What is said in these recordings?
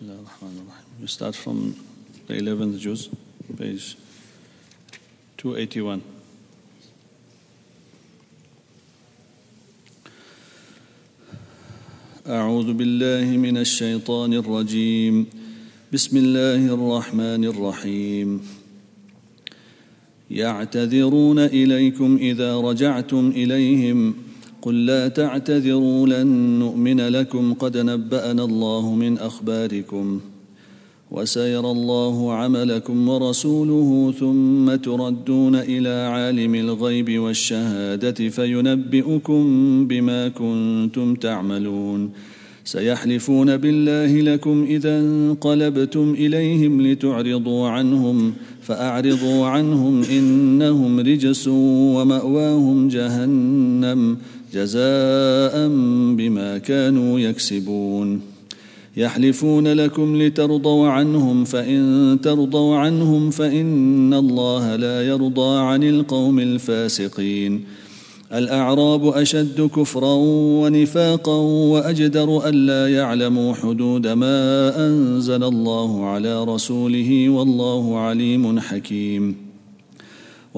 We start from the 11th juz, page 281. أعوذ بالله من الشيطان الرجيم بسم الله الرحمن الرحيم يعتذرون إليكم إذا رجعتم إليهم قل لا تعتذروا لن نؤمن لكم. قد نبأنا الله من أخباركم وسيرى الله عملكم ورسوله ثم تردون إلى عالم الغيب والشهادة فينبئكم بما كنتم تعملون. سيحلفون بالله لكم إذا انقلبتم إليهم لتعرضوا عنهم فأعرضوا عنهم إنهم رجس ومأواهم جهنم. جزاء بما كانوا يكسبون. يحلفون لكم لترضوا عنهم فإن ترضوا عنهم فإن الله لا يرضى عن القوم الفاسقين. الأعراب أشد كفرا ونفاقا وأجدر الا يعلموا حدود ما أنزل الله على رسوله والله عليم حكيم.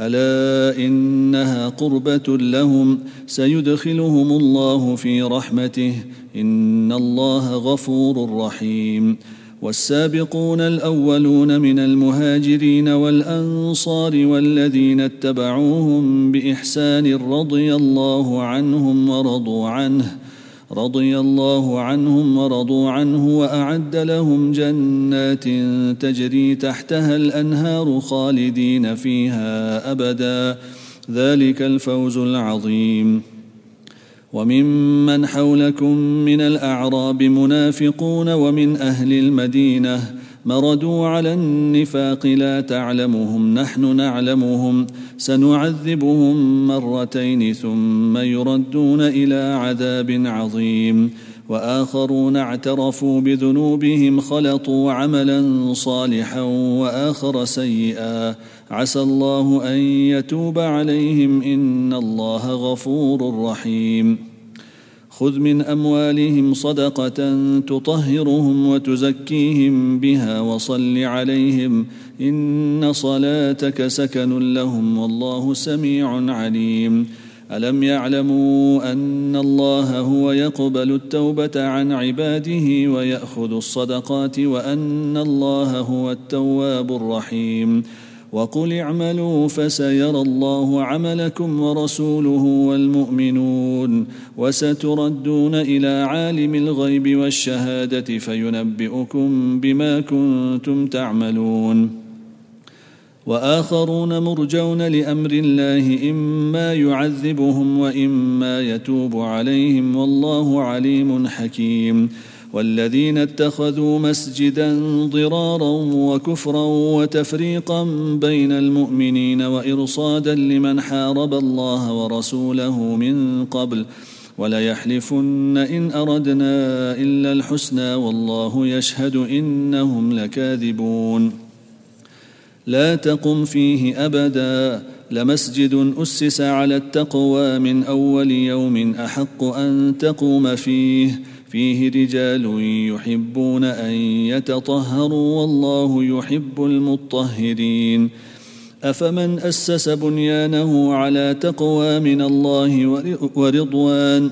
ألا إنها قربة لهم سيدخلهم الله في رحمته إن الله غفور رحيم والسابقون الأولون من المهاجرين والأنصار والذين اتبعوهم بإحسان رضي الله عنهم ورضوا عنه رضي الله عنهم ورضوا عنه وأعد لهم جنات تجري تحتها الأنهار خالدين فيها أبدا. ذلك الفوز العظيم. وممن حولكم من الأعراب منافقون ومن أهل المدينة مردوا على النفاق لا تعلمهم نحن نعلمهم سنعذبهم مرتين ثم يردون إلى عذاب عظيم واخرون اعترفوا بذنوبهم خلطوا عملا صالحا واخر سيئا عسى الله ان يتوب عليهم ان الله غفور رحيم خذ من أموالهم صدقة تطهرهم وتزكيهم بها وصل عليهم إن صلاتك سكن لهم والله سميع عليم. ألم يعلموا أن الله هو يقبل التوبة عن عباده ويأخذ الصدقات وأن الله هو التواب الرحيم. وقل اعملوا فسيرى الله عملكم ورسوله والمؤمنون وستردون إلى عالم الغيب والشهادة فينبئكم بما كنتم تعملون. وآخرون مرجون لأمر الله إما يعذبهم وإما يتوب عليهم والله عليم حكيم. والذين اتخذوا مسجدا ضرارا وكفرا وتفريقا بين المؤمنين وإرصادا لمن حارب الله ورسوله من قبل وليحلفن إن أردنا إلا الحسنى والله يشهد إنهم لكاذبون. لا تقم فيه أبدا. لمسجد أسس على التقوى من أول يوم أحق أن تقوم فيه. فيه رجال يحبون أن يتطهروا والله يحب المطهرين. أفمن أسس بنيانه على تقوى من الله ورضوان؟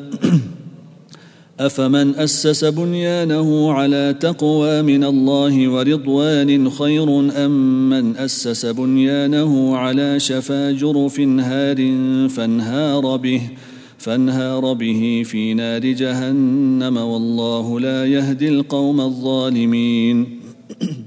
أفمن أسس بنيانه على تقوى من الله ورضوان خير أم من أسس بنيانه على شفا جرف هار فانهار به؟ فانهار به في نار جهنم والله لا يهدي القوم الظالمين.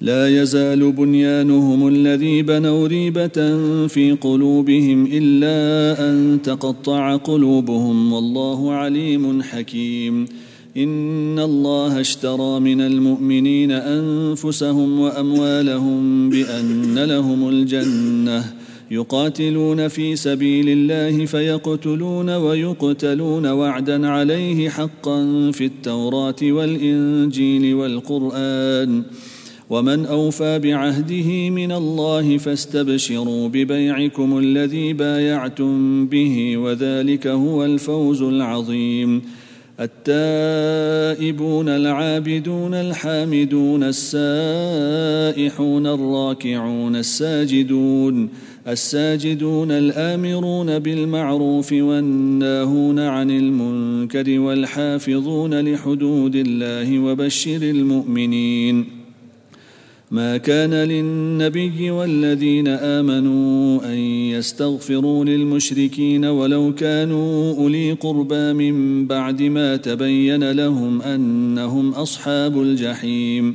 لا يزال بنيانهم الذي بنوا ريبة في قلوبهم إلا أن تقطع قلوبهم والله عليم حكيم. إن الله اشترى من المؤمنين أنفسهم وأموالهم بأن لهم الجنة يقاتلون في سبيل الله فيقتلون ويقتلون وعدا عليه حقا في التوراة والإنجيل والقرآن. ومن أوفى بعهده من الله فاستبشروا ببيعكم الذي بايعتم به وذلك هو الفوز العظيم. التائبون العابدون الحامدون السائحون الراكعون الساجدون الساجدون الآمرون بالمعروف والناهون عن المنكر والحافظون لحدود الله وبشر المؤمنين. ما كان للنبي والذين آمنوا أن يستغفروا للمشركين ولو كانوا أولي قربى من بعد ما تبين لهم أنهم أصحاب الجحيم.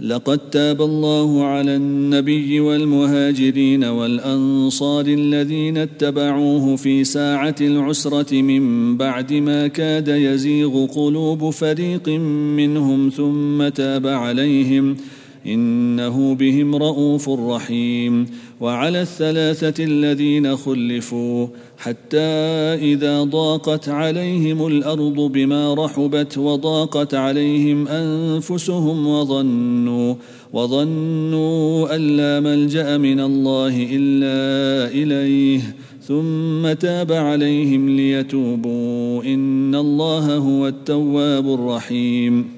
لقد تاب الله على النبي والمهاجرين والأنصار الذين اتبعوه في ساعة العسرة من بعد ما كاد يزيغ قلوب فريق منهم ثم تاب عليهم إنه بهم رءوف رحيم. وعلى الثلاثة الذين خلفوا حتى إذا ضاقت عليهم الأرض بما رحبت وضاقت عليهم أنفسهم وظنوا وظنوا أن لا ملجأ من الله إلا إليه ثم تاب عليهم ليتوبوا. إن الله هو التواب الرحيم.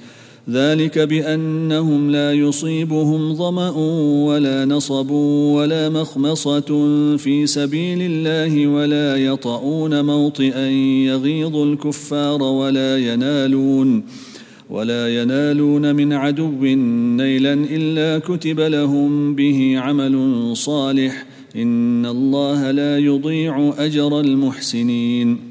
ذلك بأنهم لا يصيبهم ظمأ ولا نصب ولا مخمصة في سبيل الله ولا يطؤون موطئا يغيظ الكفار ولا ينالون ولا ينالون من عدو نيلا إلا كتب لهم به عمل صالح إن الله لا يضيع أجر المحسنين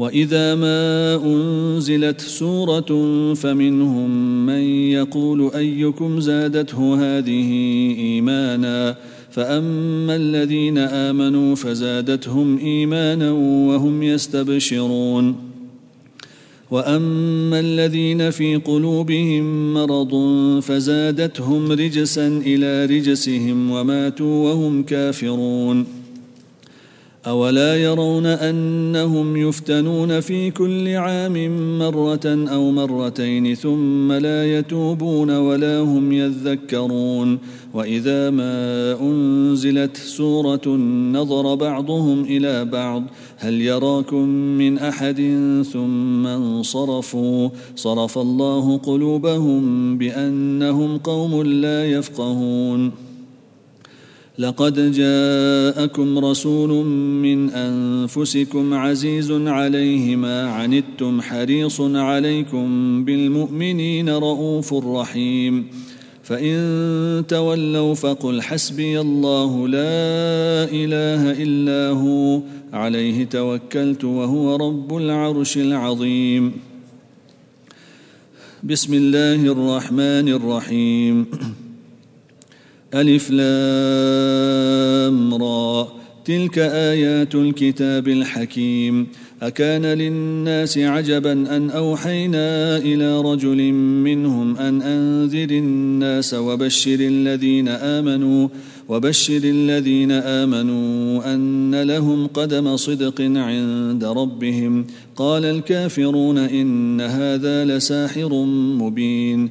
وإذا ما أنزلت سورة فمنهم من يقول أيكم زادته هذه إيمانا فأما الذين آمنوا فزادتهم إيمانا وهم يستبشرون وأما الذين في قلوبهم مرض فزادتهم رجسا إلى رجسهم وماتوا وهم كافرون أولا يرون أنهم يفتنون في كل عام مرة أو مرتين ثم لا يتوبون ولا هم يذكرون وإذا ما أنزلت سورة نظر بعضهم إلى بعض هل يراكم من أحد ثم انصرفوا صرف الله قلوبهم بأنهم قوم لا يفقهون لقد جاءكم رسول من أنفسكم عزيز عليه ما عنتم حريص عليكم بالمؤمنين رءوف رحيم. فإن تولوا فقل حسبي الله لا إله إلا هو عليه توكلت وهو رب العرش العظيم. بسم الله الرحمن الرحيم. ألف لام را. تلك آيات الكتاب الحكيم. أكان للناس عجبا أن أوحينا إلى رجل منهم أن أنذر الناس وبشر الذين آمنوا وبشر الذين آمنوا أن لهم قدم صدق عند ربهم. قال الكافرون إن هذا لساحر مبين.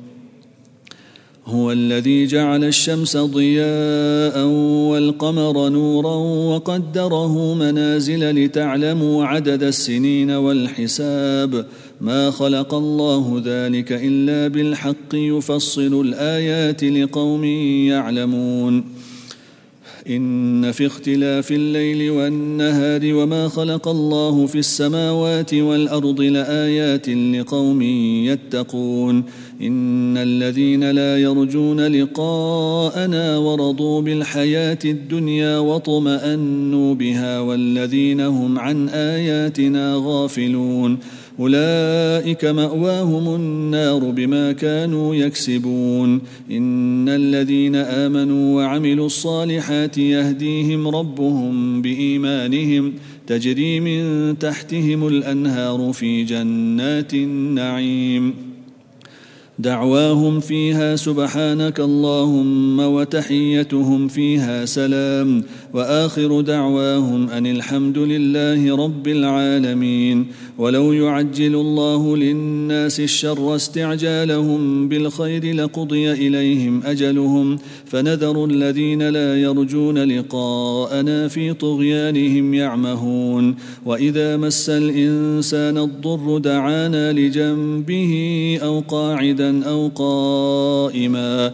هو الذي جعل الشمس ضياء والقمر نورا وقدره منازل لتعلموا عدد السنين والحساب. ما خلق الله ذلك إلا بالحق يفصل الآيات لقوم يعلمون. إن في اختلاف الليل والنهار وما خلق الله في السماوات والأرض لآيات لقوم يتقون. إن الذين لا يرجون لقاءنا ورضوا بالحياة الدنيا واطمانوا بها والذين هم عن آياتنا غافلون. أولئك مأواهم النار بما كانوا يكسبون. إن الذين آمنوا وعملوا الصالحات يهديهم ربهم بإيمانهم. تجري من تحتهم الأنهار في جنات النعيم. دعواهم فيها سبحانك اللهم وتحيتهم فيها سلام وآخر دعواهم أن الحمد لله رب العالمين. ولو يعجل الله للناس الشر استعجالهم بالخير لقضي إليهم أجلهم. فنذر الذين لا يرجون لقاءنا في طغيانهم يعمهون. وإذا مس الإنسان الضر دعانا لجنبه أو قاعدا أو قائما.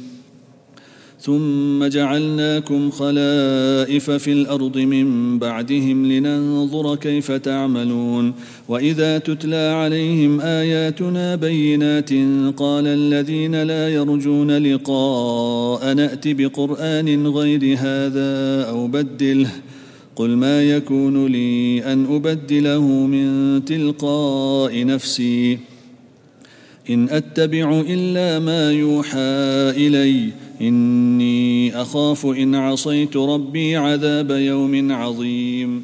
ثم جعلناكم خلائف في الأرض من بعدهم لننظر كيف تعملون. وإذا تتلى عليهم آياتنا بينات قال الذين لا يرجون لقاء نأت بقرآن غير هذا أو بدله. قل ما يكون لي أن أبدله من تلقاء نفسي. إن أتبع إلا ما يوحى إلي. إني أخاف إن عصيت ربي عذاب يوم عظيم.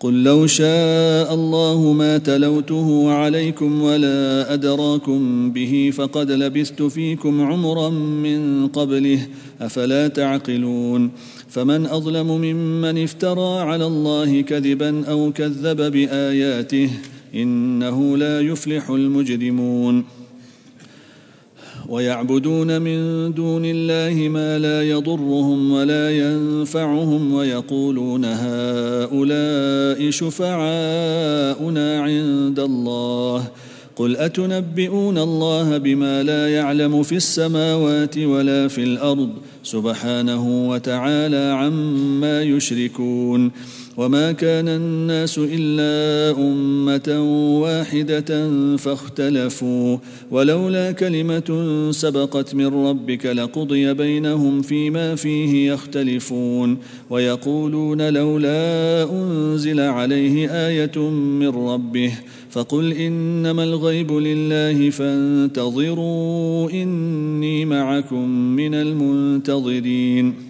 قل لو شاء الله ما تلوته عليكم ولا أدراكم به فقد لبثت فيكم عمرا من قبله أفلا تعقلون؟ فمن أظلم ممن افترى على الله كذبا أو كذب بآياته إنه لا يفلح المجرمون. ويعبدون من دون الله ما لا يضرهم ولا ينفعهم ويقولون هؤلاء شفعاؤنا عند الله. قل أتنبئون الله بما لا يعلم في السماوات ولا في الأرض؟ سبحانه وتعالى عما يشركون. وما كان الناس الا امه واحدة فاختلفوا ولولا كلمه سبقت من ربك لقضي بينهم فيما فيه يختلفون ويقولون لولا انزل عليه إيه من ربه فقل انما الغيب لله فانتظروا اني معكم من المنتظرين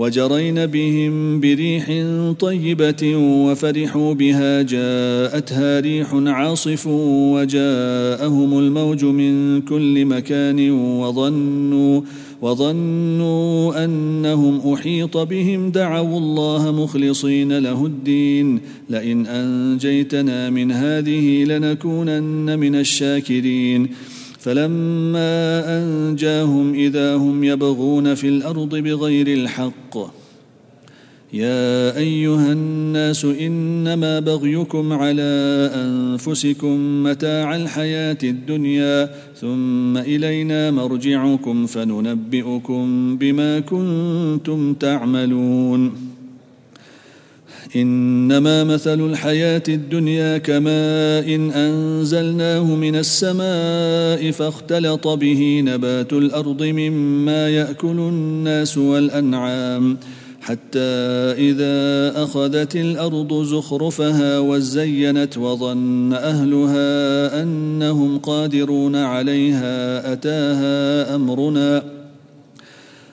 وجرين بهم بريح طيبة وفرحوا بها جاءتها ريح عاصف وجاءهم الموج من كل مكان وظنوا وظنوا أنهم أحيط بهم دعوا الله مخلصين له الدين. لئن أنجيتنا من هذه لنكونن من الشاكرين. فلما أنجاهم إذا هم يبغون في الأرض بغير الحق يا أيها الناس إنما بغيكم على أنفسكم متاع الحياة الدنيا ثم إلينا مرجعكم فننبئكم بما كنتم تعملون. إنما مثل الحياة الدنيا كماء إن أنزلناه من السماء فاختلط به نبات الأرض مما يأكل الناس والأنعام. حتى إذا أخذت الأرض زخرفها وزينت وظن أهلها أنهم قادرون عليها أتاها أمرنا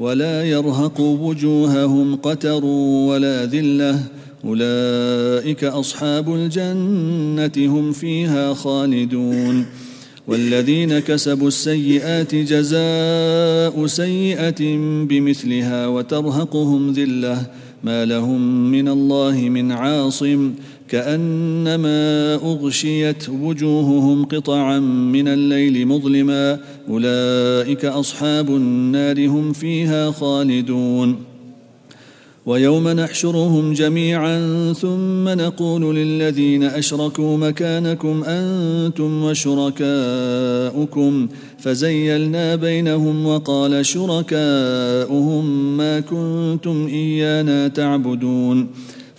ولا يرهق وجوههم قتر ولا ذلة. أولئك أصحاب الجنة هم فيها خالدون. والذين كسبوا السيئات جزاء سيئة بمثلها وترهقهم ذلة. ما لهم من الله من عاصم. كأنما أغشيت وجوههم قطعا من الليل مظلما. أولئك أصحاب النار هم فيها خالدون. ويوم نحشرهم جميعا ثم نقول للذين أشركوا مكانكم أنتم وشركاؤكم. فزيلنا بينهم وقال شركاؤهم ما كنتم إيانا تعبدون.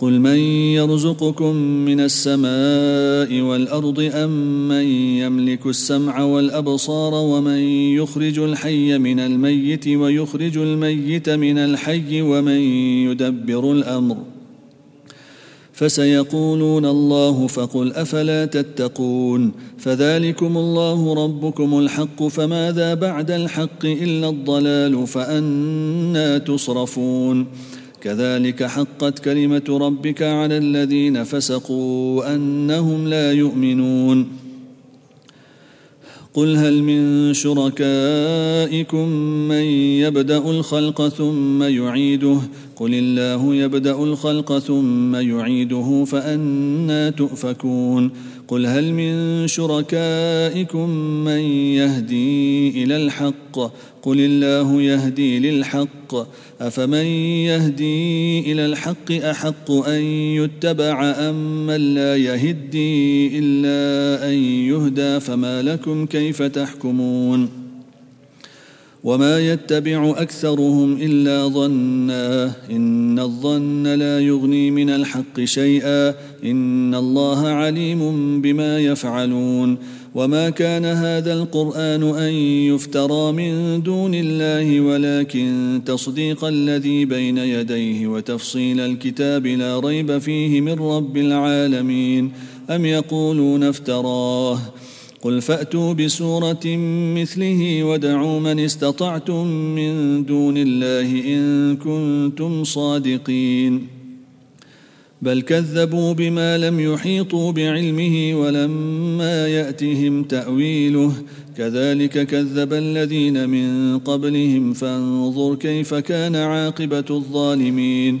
قل من يرزقكم من السماء والأرض أم من يملك السمع والأبصار ومن يخرج الحي من الميت ويخرج الميت من الحي ومن يدبر الأمر فسيقولون الله فقل أفلا تتقون فذلكم الله ربكم الحق فماذا بعد الحق إلا الضلال فأنا تصرفون كذلك حقت كلمة ربك على الذين فسقوا أنهم لا يؤمنون. قل هل من شركائكم من يبدأ الخلق ثم يعيده؟ قل الله يبدأ الخلق ثم يعيده فأنا تؤفكون. قل هل من شركائكم من يهدي إلى الحق؟ قل الله يهدي للحق. أفمن يهدي إلى الحق أحق أن يتبع أم من لا يهدي إلا أن يهدى؟ فما لكم كيف تحكمون؟ وما يتبع اكثرهم الا ظنا ان الظن لا يغني من الحق شيئا ان الله عليم بما يفعلون وما كان هذا القران ان يفترى من دون الله ولكن تصديق الذي بين يديه وتفصيل الكتاب لا ريب فيه من رب العالمين ام يقولون افتراه قل فأتوا بسورة مثله ودعوا من استطعتم من دون الله إن كنتم صادقين. بل كذبوا بما لم يحيطوا بعلمه ولما يأتهم تأويله. كذلك كذب الذين من قبلهم فانظر كيف كان عاقبة الظالمين.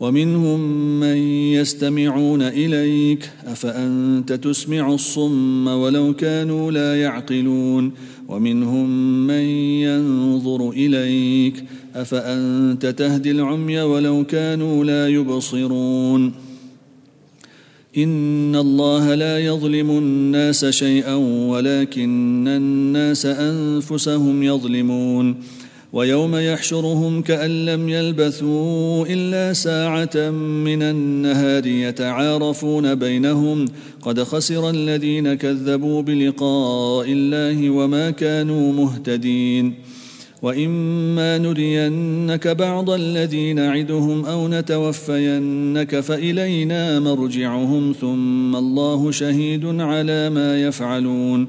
ومنهم من يستمعون إليك أفأنت تسمع الصم ولو كانوا لا يعقلون؟ ومنهم من ينظر إليك أفأنت تهدي العمي ولو كانوا لا يبصرون؟ إن الله لا يظلم الناس شيئا ولكن الناس أنفسهم يظلمون. ويوم يحشرهم كأن لم يلبثوا إلا ساعة من النهار يتعارفون بينهم قد خسر الذين كذبوا بلقاء الله وما كانوا مهتدين وإما نرينك بعض الذي نعدهم أو نتوفينك فإلينا مرجعهم ثم الله شهيد على ما يفعلون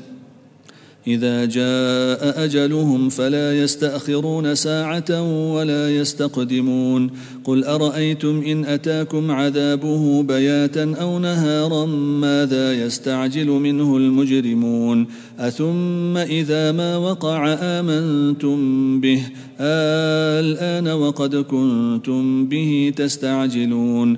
إذا جاء أجلهم فلا يستأخرون ساعة ولا يستقدمون. قل أرأيتم إن أتاكم عذابه بياتا أو نهارا ماذا يستعجل منه المجرمون؟ أثم إذا ما وقع آمنتم به؟ الآن وقد كنتم به تستعجلون.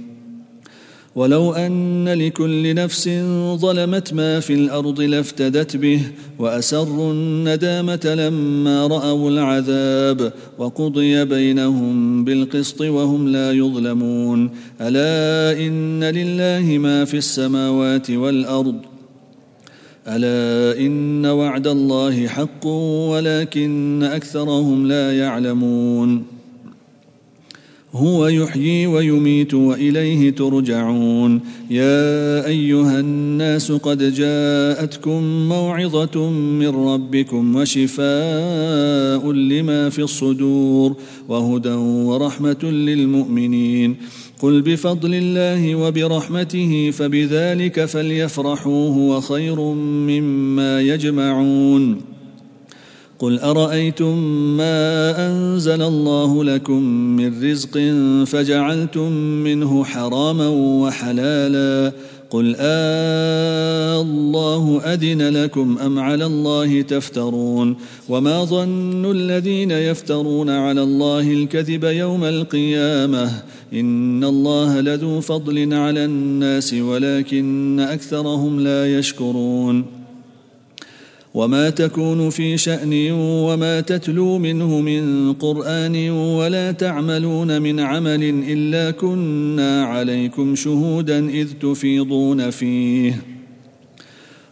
ولو أن لكل نفس ظلمت ما في الأرض لافتدت به وأسروا الندامة لما رأوا العذاب وقضي بينهم بالقسط وهم لا يظلمون. ألا إن لله ما في السماوات والأرض. ألا إن وعد الله حق ولكن أكثرهم لا يعلمون. هو يحيي ويميت وإليه ترجعون. يا أيها الناس قد جاءتكم موعظة من ربكم وشفاء لما في الصدور وهدى ورحمة للمؤمنين. قل بفضل الله وبرحمته فبذلك فليفرحوا هو خير مما يجمعون. قل أرأيتم ما أنزل الله لكم من رزق فجعلتم منه حراما وحلالا قل آه الله أذن لكم أم على الله تفترون وما ظن الذين يفترون على الله الكذب يوم القيامة إن الله لذو فضل على الناس ولكن أكثرهم لا يشكرون وما تكون في شأن وما تتلو منه من قرآن ولا تعملون من عمل إلا كنا عليكم شهودا إذ تفيضون فيه.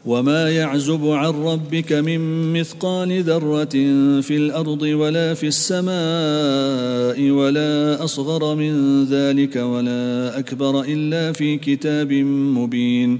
وما يعزب عن ربك من مثقال ذرة في الأرض ولا في السماء ولا أصغر من ذلك ولا أكبر إلا في كتاب مبين.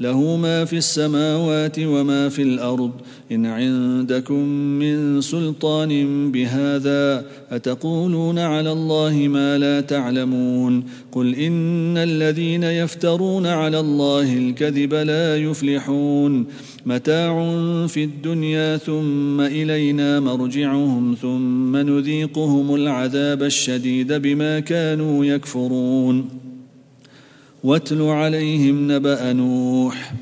له ما في السماوات وما في الأرض. إن عندكم من سلطان بهذا أتقولون على الله ما لا تعلمون. قل إن الذين يفترون على الله الكذب لا يفلحون. متاع في الدنيا ثم إلينا مرجعهم ثم نذيقهم العذاب الشديد بما كانوا يكفرون. واتل عليهم نبأ نوح.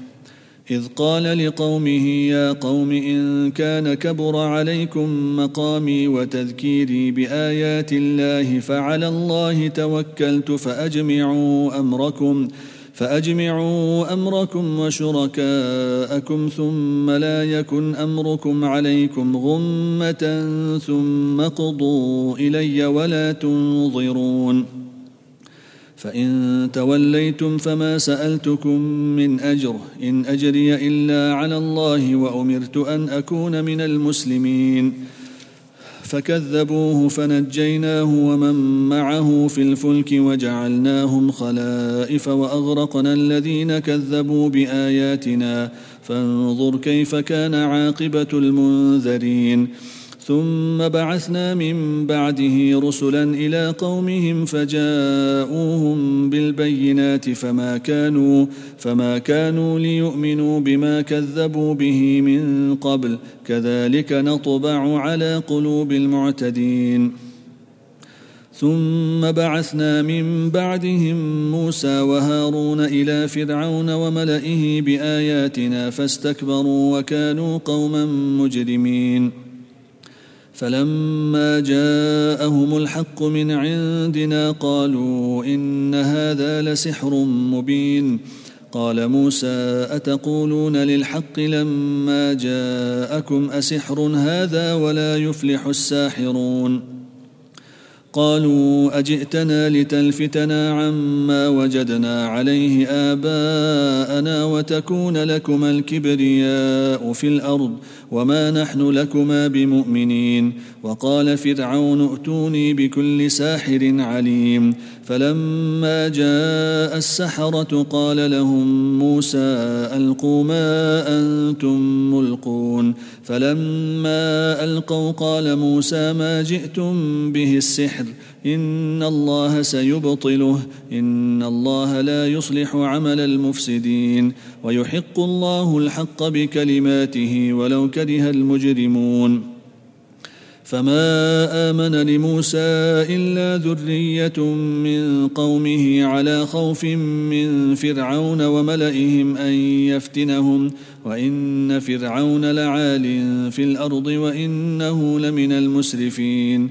إذ قال لقومه يا قوم إن كان كبر عليكم مقامي وتذكيري بآيات الله فعلى الله توكلت فأجمعوا أمركم فأجمعوا أمركم وشركاءكم ثم لا يكن أمركم عليكم غمة ثم قضوا إلي ولا تنظرون. فإن توليتم فما سألتكم من أجر إن أجري إلا على الله وأمرت أن أكون من المسلمين. فكذبوه فنجيناه ومن معه في الفلك وجعلناهم خلائف وأغرقنا الذين كذبوا بآياتنا. فانظر كيف كان عاقبة المنذرين. ثم بعثنا من بعده رسلا إلى قومهم فجاءوهم بالبينات فما كانوا فما كانوا ليؤمنوا بما كذبوا به من قبل كذلك نطبع على قلوب المعتدين. ثم بعثنا من بعدهم موسى وهارون إلى فرعون وملئه بآياتنا فاستكبروا وكانوا قوما مجرمين. فلما جاءهم الحق من عندنا قالوا إن هذا لسحر مبين. قال موسى أتقولون للحق لما جاءكم أسحر هذا ولا يفلح الساحرون؟ قالوا أجئتنا لتلفتنا عما وجدنا عليه آباءنا وتكون لكما الكبرياء في الأرض وما نحن لكما بمؤمنين وقال فرعون ائتوني بكل ساحر عليم فلما جاء السحره قال لهم موسى القوا ما أنتم ملقون فلما القوا قال موسى ما جئتم به السحر إن الله سيبطله إن الله لا يصلح عمل المفسدين ويحق الله الحق بكلماته ولو كره المجرمون. فما آمن لموسى إلا ذرية من قومه على خوف من فرعون وملئهم أن يفتنهم وإن فرعون لعال في الأرض وإنه لمن المسرفين.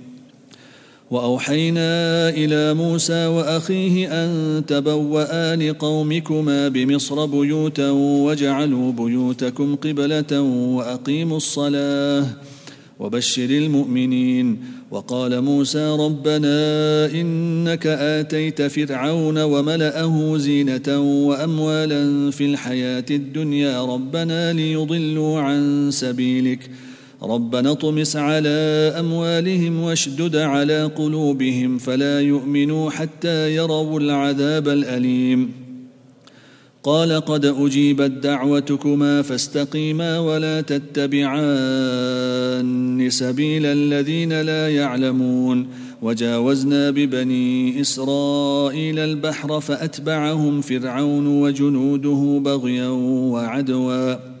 وأوحينا إلى موسى وأخيه أن تبوأ لقومكما بمصر بيوتا واجعلوا بيوتكم قبلة وأقيموا الصلاة وبشر المؤمنين. وقال موسى ربنا إنك آتيت فرعون وملأه زينة وأموالا في الحياة الدنيا ربنا ليضلوا عن سبيلك. ربنا اطمس على أموالهم واشدد على قلوبهم فلا يؤمنوا حتى يروا العذاب الأليم. قال قد أجيبت دعوتكما فاستقيما ولا تتبعان سبيل الذين لا يعلمون. وجاوزنا ببني إسرائيل البحر فأتبعهم فرعون وجنوده بغيا وعدوا.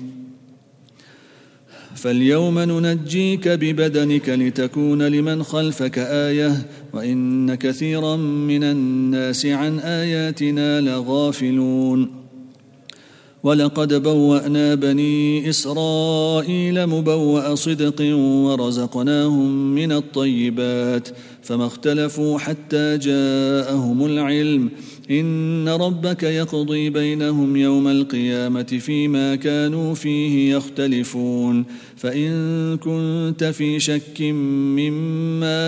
فاليوم ننجيك ببدنك لتكون لمن خلفك آية وإن كثيرا من الناس عن آياتنا لغافلون. ولقد بوأنا بني إسرائيل مبوأ صدق ورزقناهم من الطيبات فما اختلفوا حتى جاءهم العلم. إن ربك يقضي بينهم يوم القيامة فيما كانوا فيه يختلفون. فإن كنت في شك مما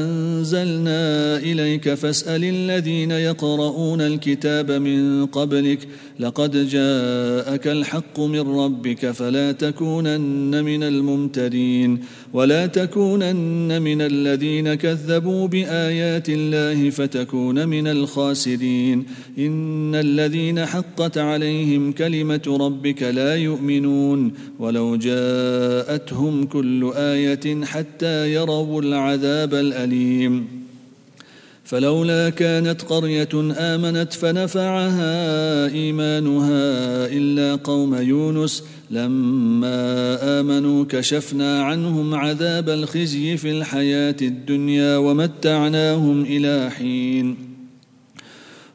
أنزلنا إليك فاسأل الذين يقرؤون الكتاب من قبلك لقد جاءك الحق من ربك فلا تكونن من الممترين ولا تكونن من الذين كذبوا بآيات الله فتكون من الخاسرين إن الذين حقت عليهم كلمة ربك لا يؤمنون ولو جاءتهم كل آية حتى يروا العذاب الأليم. فلولا كانت قرية آمنت فنفعها إيمانها إلا قوم يونس. لما آمنوا كشفنا عنهم عذاب الخزي في الحياة الدنيا ومتعناهم إلى حين.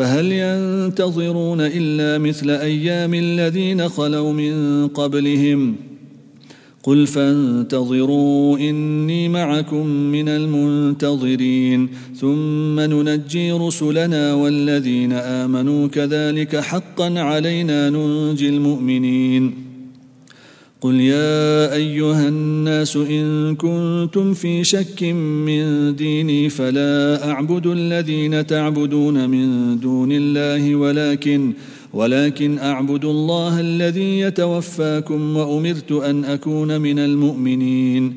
فهل ينتظرون إلا مثل أيام الذين خلوا من قبلهم؟ قل فانتظروا إني معكم من المنتظرين. ثم ننجي رسلنا والذين آمنوا كذلك حقا علينا ننجي المؤمنين. قل يا ايها الناس ان كنتم في شك من ديني فلا اعبد الذين تعبدون من دون الله ولكن ولكن اعبد الله الذي يتوفاكم وامرت ان اكون من المؤمنين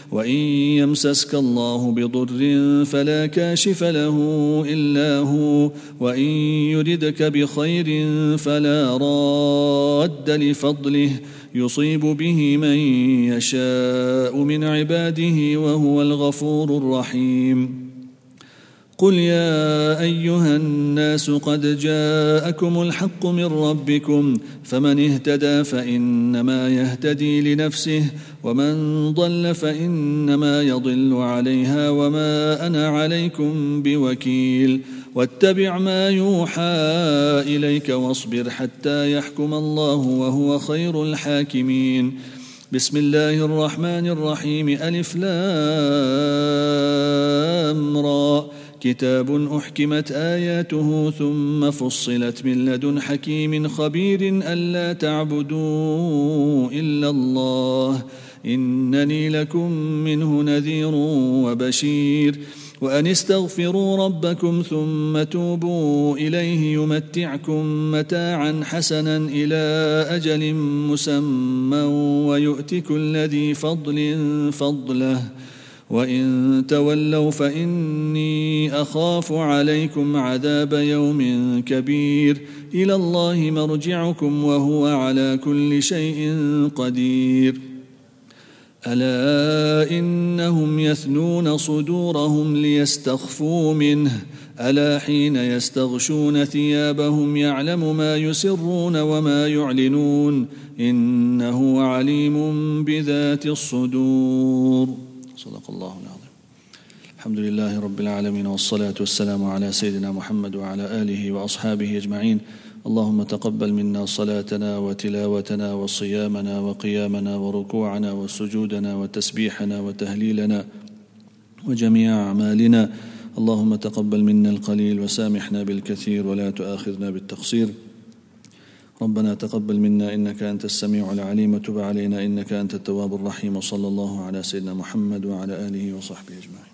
وإن يمسسك الله بضر فلا كاشف له إلا هو وإن يردك بخير فلا راد لفضله يصيب به من يشاء من عباده وهو الغفور الرحيم. قل يا أيها الناس قد جاءكم الحق من ربكم فمن اهتدى فإنما يهتدي لنفسه ومن ضل فإنما يضل عليها وما أنا عليكم بوكيل. واتبع ما يوحى إليك واصبر حتى يحكم الله وهو خير الحاكمين. بسم الله الرحمن الرحيم. ألف لام را. كتاب أحكمت آياته ثم فصلت من لدن حكيم خبير ألا تعبدوا إلا الله. إنني لكم منه نذير وبشير. وأن استغفروا ربكم ثم توبوا إليه يمتعكم متاعا حسنا إلى أجل مسمى ويؤت كل ذي فضل فضله. وإن تولوا فإني أخاف عليكم عذاب يوم كبير. إلى الله مرجعكم وهو على كل شيء قدير. ألا إنهم يثنون صدورهم ليستخفوا منه؟ ألا حين يستغشون ثيابهم يعلم ما يسرون وما يعلنون؟ إنه عليم بذات الصدور. صدق الله العظيم. الحمد لله رب العالمين والصلاة والسلام على سيدنا محمد وعلى آله وأصحابه أجمعين. اللهم تقبل منا صلاتنا وتلاوتنا وصيامنا وقيامنا وركوعنا وسجودنا وتسبيحنا وتهليلنا وجميع أعمالنا. اللهم تقبل منا القليل وسامحنا بالكثير ولا تؤاخذنا بالتقصير. ربنا تقبل منا إنك أنت السميع العليم وتب علينا إنك أنت التواب الرحيم. وصلى الله على سيدنا محمد وعلى آله وصحبه أجمعين.